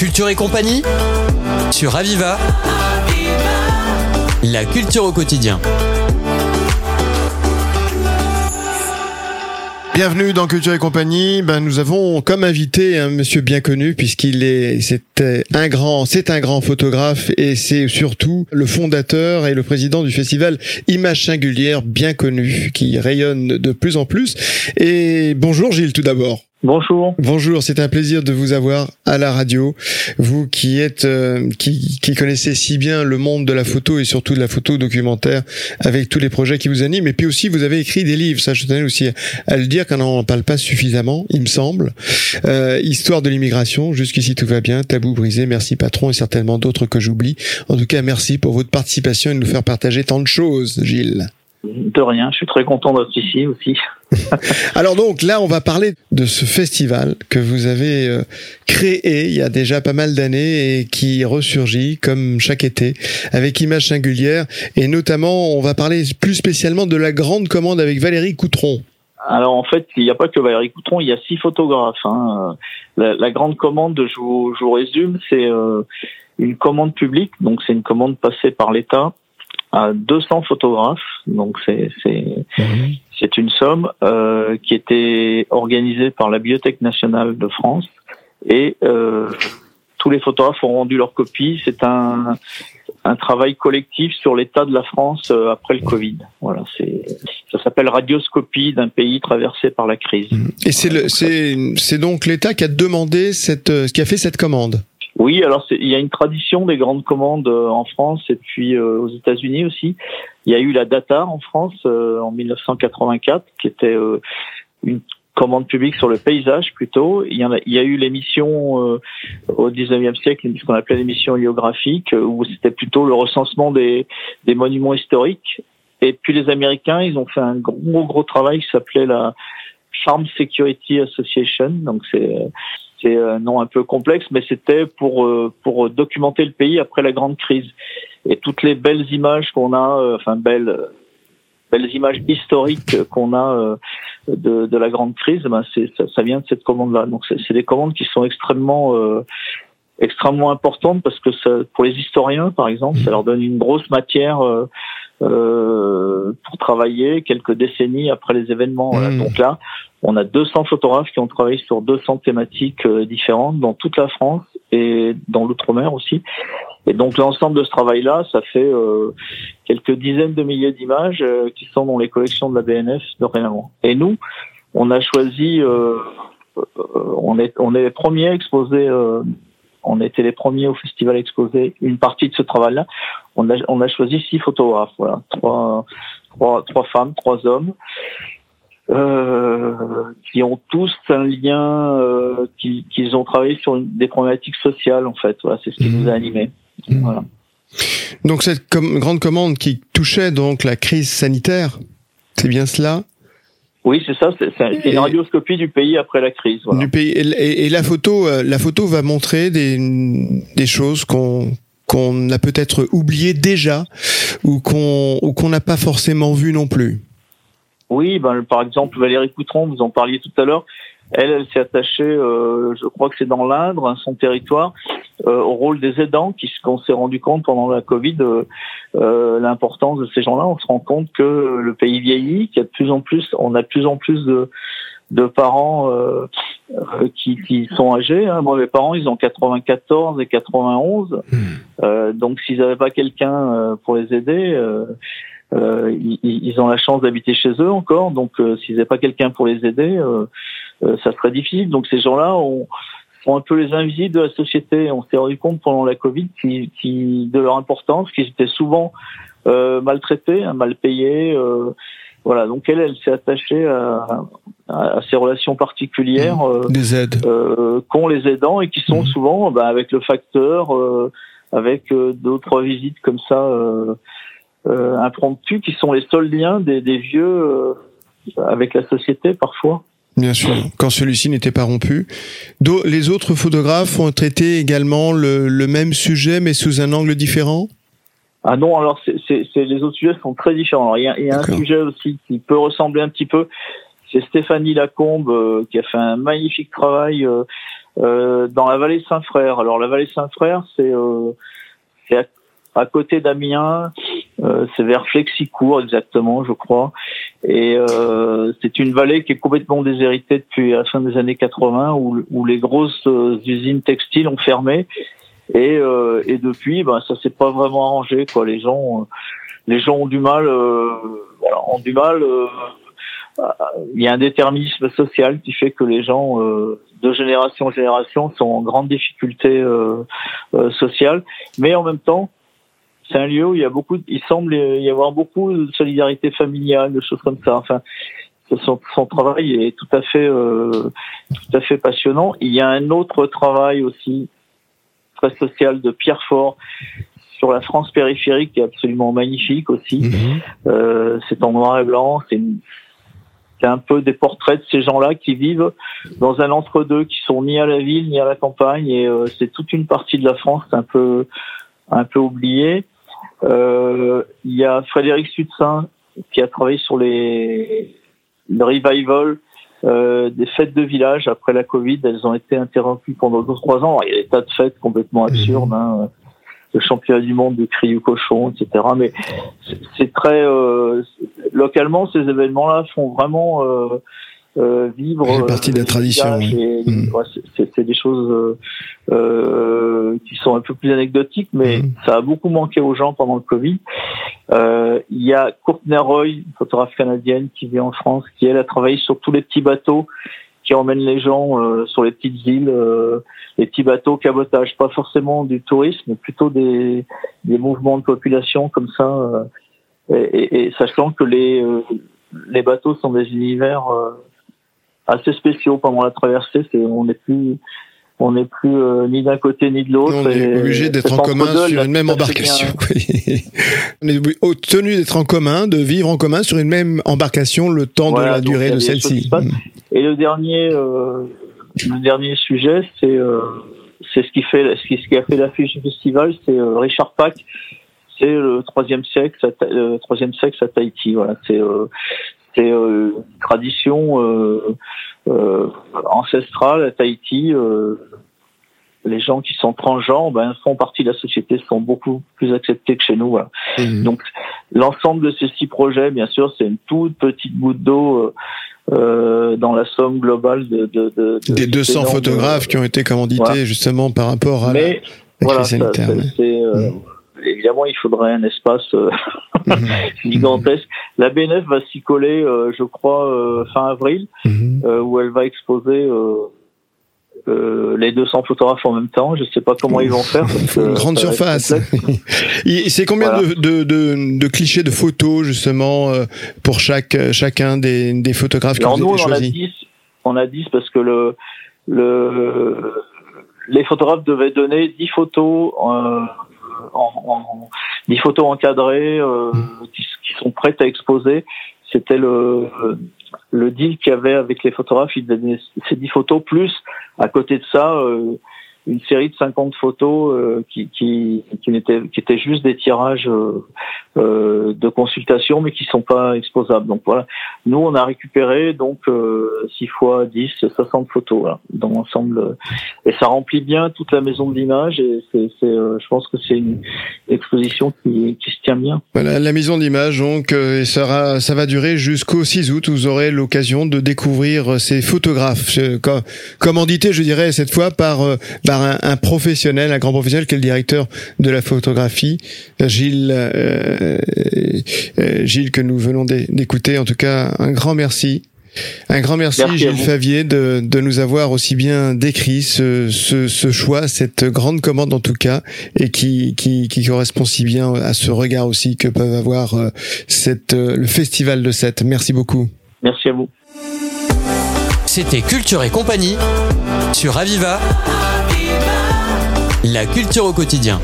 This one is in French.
Culture et compagnie sur Aviva. La culture au quotidien. Bienvenue dans Culture et compagnie. Ben, nous avons comme invité un monsieur bien connu puisqu'il est, un grand, c'est un grand photographe et c'est surtout le fondateur et le président du festival Images Singulières bien connu qui rayonne de plus en plus. Et bonjour Gilles tout d'abord. Bonjour. Bonjour, c'est un plaisir de vous avoir à la radio. Vous qui êtes, euh, qui, qui, connaissez si bien le monde de la photo et surtout de la photo documentaire avec tous les projets qui vous animent. Et puis aussi, vous avez écrit des livres. Ça, je tenais aussi à le dire qu'on n'en parle pas suffisamment, il me semble. Euh, Histoire de l'immigration. Jusqu'ici, tout va bien. Tabou brisé. Merci patron et certainement d'autres que j'oublie. En tout cas, merci pour votre participation et de nous faire partager tant de choses, Gilles. De rien, je suis très content d'être ici aussi. Alors donc là, on va parler de ce festival que vous avez euh, créé il y a déjà pas mal d'années et qui ressurgit comme chaque été avec Images Singulières et notamment on va parler plus spécialement de la grande commande avec Valérie Coutron. Alors en fait, il n'y a pas que Valérie Coutron, il y a six photographes. Hein. La, la, grande commande, je vous, je vous résume, c'est euh, une commande publique, donc c'est une commande passée par l'État à 200 photographes, donc c'est c'est Mhm. c'est une somme euh, qui était organisée par la Bibliothèque nationale de France et euh, tous les photographes ont rendu leur copie. C'est un un travail collectif sur l'état de la France euh, après le Covid. Voilà, c'est ça s'appelle radioscopie d'un pays traversé par la crise. Et c'est c'est c'est donc l'État qui a demandé cette euh, qui a fait cette commande. Oui, alors il y a une tradition des grandes commandes euh, en France et puis euh, aux États-Unis aussi. Il y a eu la Data en France euh, en 1984, qui était euh, une commande publique sur le paysage plutôt. Il y, en a, il y a eu l'émission euh, au 19e siècle, ce qu'on appelait l'émission héliographique, euh, où c'était plutôt le recensement des, des monuments historiques. Et puis les Américains, ils ont fait un gros gros travail qui s'appelait la Farm Security Association. Donc c'est c'est un nom un peu complexe, mais c'était pour euh, pour documenter le pays après la grande crise. Et toutes les belles images qu'on a, euh, enfin belles belles images historiques qu'on a euh, de, de la grande crise, ben ça, ça vient de cette commande-là. Donc c'est des commandes qui sont extrêmement euh, extrêmement importantes parce que pour les historiens, par exemple, ça leur donne une grosse matière euh, euh, pour travailler quelques décennies après les événements. Mmh. Donc là, on a 200 photographes qui ont travaillé sur 200 thématiques euh, différentes dans toute la France et dans l'outre-mer aussi. Et donc l'ensemble de ce travail-là, ça fait euh, quelques dizaines de milliers d'images euh, qui sont dans les collections de la BNF dorénavant. Et nous, on a choisi, on est on est les premiers à exposer. euh, on était les premiers au festival à exposer une partie de ce travail-là. On a, on a choisi six photographes, voilà, trois, trois, trois femmes, trois hommes, euh, qui ont tous un lien, euh, ont travaillé sur une- des problématiques sociales, en fait. Voilà, c'est ce qui Mhm. nous a animés. Mhm. Voilà. Donc cette com- grande commande qui touchait donc la crise sanitaire, c'est bien cela? Oui, c'est ça. C'est, une radioscopie du pays après la crise. Voilà. du pays. Et, la photo, euh, la photo va montrer des, des choses qu'on qu'on a peut-être oubliées déjà ou qu'on ou qu'on n'a pas forcément vues non plus. Oui, ben, par exemple, Valérie Coutron, vous en parliez tout à l'heure. Elle, elle s'est attachée, euh, je crois que c'est dans l'Indre, hein, son territoire, au rôle des aidants, qui qu'on s'est rendu compte pendant la Covid, euh, euh, l'importance de ces gens-là. On se rend compte que le pays vieillit, qu'il y a de plus en plus, on a de plus en plus de, de parents euh, euh, qui, qui sont âgés. Hein. Moi, mes parents, ils ont 94 et 91. Euh, donc, s'ils n'avaient pas quelqu'un euh, pour les aider, euh, euh, ils, ils ont la chance d'habiter chez eux encore. Donc, euh, s'ils n'avaient pas quelqu'un pour les aider, euh, euh, ça serait difficile. Donc, ces gens-là ont, sont un peu les invisibles de la société. On s'est rendu compte pendant la Covid qui, qui, de leur importance, qu'ils étaient souvent euh, maltraités, hein, mal payés. euh, voilà. Donc, elle, elle s'est attachée à, à, ces relations particulières. euh, Des aides. euh, qu'ont les aidants et qui sont Mhm. souvent bah, avec le facteur, euh, avec euh, d'autres visites comme ça euh, euh, impromptues, qui sont les seuls liens des, des vieux euh, avec la société parfois. Bien sûr, quand celui-ci n'était pas rompu. Les autres photographes ont traité également le, le même sujet, mais sous un angle différent? Ah non, alors c'est, les autres sujets sont très différents. Il y a, il y a un sujet aussi qui peut ressembler un petit peu. C'est Stéphanie Lacombe euh, qui a fait un magnifique travail euh, dans la vallée Saint-Frère. Alors la vallée Saint-Frère, c'est à, à, côté d'Amiens, c'est vers Flexicourt exactement, je crois. Et c'est une vallée qui est complètement déshéritée depuis la fin des années 80, où, où les grosses usines textiles ont fermé. Et, et depuis, ben, ça s'est pas vraiment arrangé. Quoi. Les gens, les gens ont du mal, ont du mal il y a un déterminisme social qui fait que les gens euh, de génération en génération sont en grande difficulté euh, euh, sociale, mais en même temps, c'est un lieu où il y a beaucoup, il semble y avoir beaucoup de solidarité familiale, de choses comme ça. Enfin, son, son travail est tout à fait, tout à fait passionnant. Il y a un autre travail aussi très social de Pierre Fort sur la France périphérique qui est absolument magnifique aussi. Mm-hmm. c'est en noir et blanc, c'est une, c'est un peu des portraits de ces gens-là qui vivent dans un entre-deux, qui sont ni à la ville ni à la campagne, et euh, c'est toute une partie de la France un peu un peu oubliée. Euh, il y a Frédéric Sudsin qui a travaillé sur les le revival euh, des fêtes de village après la Covid. Elles ont été interrompues pendant deux trois ans. Il y a des tas de fêtes complètement absurdes. Hein le championnat du monde du cri du cochon, etc. Mais c'est très euh, localement ces événements-là font vraiment euh, vivre. C'est partie de la tradition. Mm. c'est des choses euh, qui sont un peu plus anecdotiques, mais mm. ça a beaucoup manqué aux gens pendant le Covid. Il y a Courtney Roy, photographe canadienne qui vit en France, qui elle a travaillé sur tous les petits bateaux qui emmènent les gens sur les petites îles des petits bateaux cabotage, pas forcément du tourisme, mais plutôt des, des mouvements de population comme ça. Euh, et, et, sachant que les, euh, les bateaux sont des univers euh, assez spéciaux pendant la traversée, c'est on n'est plus on n'est plus ni d'un côté ni de l'autre. On est obligé d'être en commun sur une même embarcation. on est tenu d'être en commun, de vivre en commun sur une même embarcation le temps de la durée de celle-ci. Mm. Et le dernier, euh, le dernier sujet, c'est euh, c'est ce qui fait ce qui, ce qui a fait l'affiche du festival, c'est euh, Richard Pack. C'est le troisième sexe, le troisième sexe à Tahiti. Voilà, c'est euh, c'est une tradition ancestrale à Tahiti. les gens qui sont transgenres ben, font partie de la société, sont beaucoup plus acceptés que chez nous. Voilà. Mmh. Donc l'ensemble de ces six projets, bien sûr, c'est une toute petite goutte d'eau euh, dans la somme globale de, de, de, des 200 photographes qui ont été commandités justement par rapport à Mais, la, voilà, crise sanitaire. Euh. Évidemment, il faudrait un espace euh, mm. gigantesque. La BNF va s'y coller, je crois, fin avril, mm. où elle va exposer euh, les 200 photographes en même temps. Je sais pas comment ils vont faire. une grande surface. c'est combien de, de, de, de, clichés de photos justement euh, pour chaque chacun des, des photographes qui ont été choisis on a 10, on a 10 parce que le, le les photographes devaient donner 10 photos euh, en, en, 10 photos encadrées euh, qui, qui, sont prêtes à exposer. C'était le le deal qu'il y avait avec les photographes, ils donnaient ces 10 photos, plus à côté de ça, euh, une série de 50 photos euh, qui, qui, qui, étaient, qui étaient juste des tirages euh, euh de consultation, mais qui sont pas exposables. Donc voilà, nous on a récupéré donc 6 fois 10, 60 photos là, dans l'ensemble, et ça remplit bien toute la maison de l'image. Et c'est, je pense que c'est une exposition qui, se tient bien. Voilà, la maison d'image donc, et ça, sera, ça va durer jusqu'au 6 août. Vous aurez l'occasion de découvrir ces photographes, commandité, je dirais cette fois par un, professionnel, un grand professionnel qui est le directeur de la photographie, Gilles, euh, euh, Gilles que nous venons d'écouter. En tout cas, un grand merci. Un grand merci, Gilles Favier de, de, nous avoir aussi bien décrit ce, ce, ce, choix, cette grande commande en tout cas, et qui, qui, qui, correspond si bien à ce regard aussi que peuvent avoir euh, cette, le festival de Sète. Merci beaucoup. Merci à vous. C'était Culture et compagnie sur Aviva. La culture au quotidien.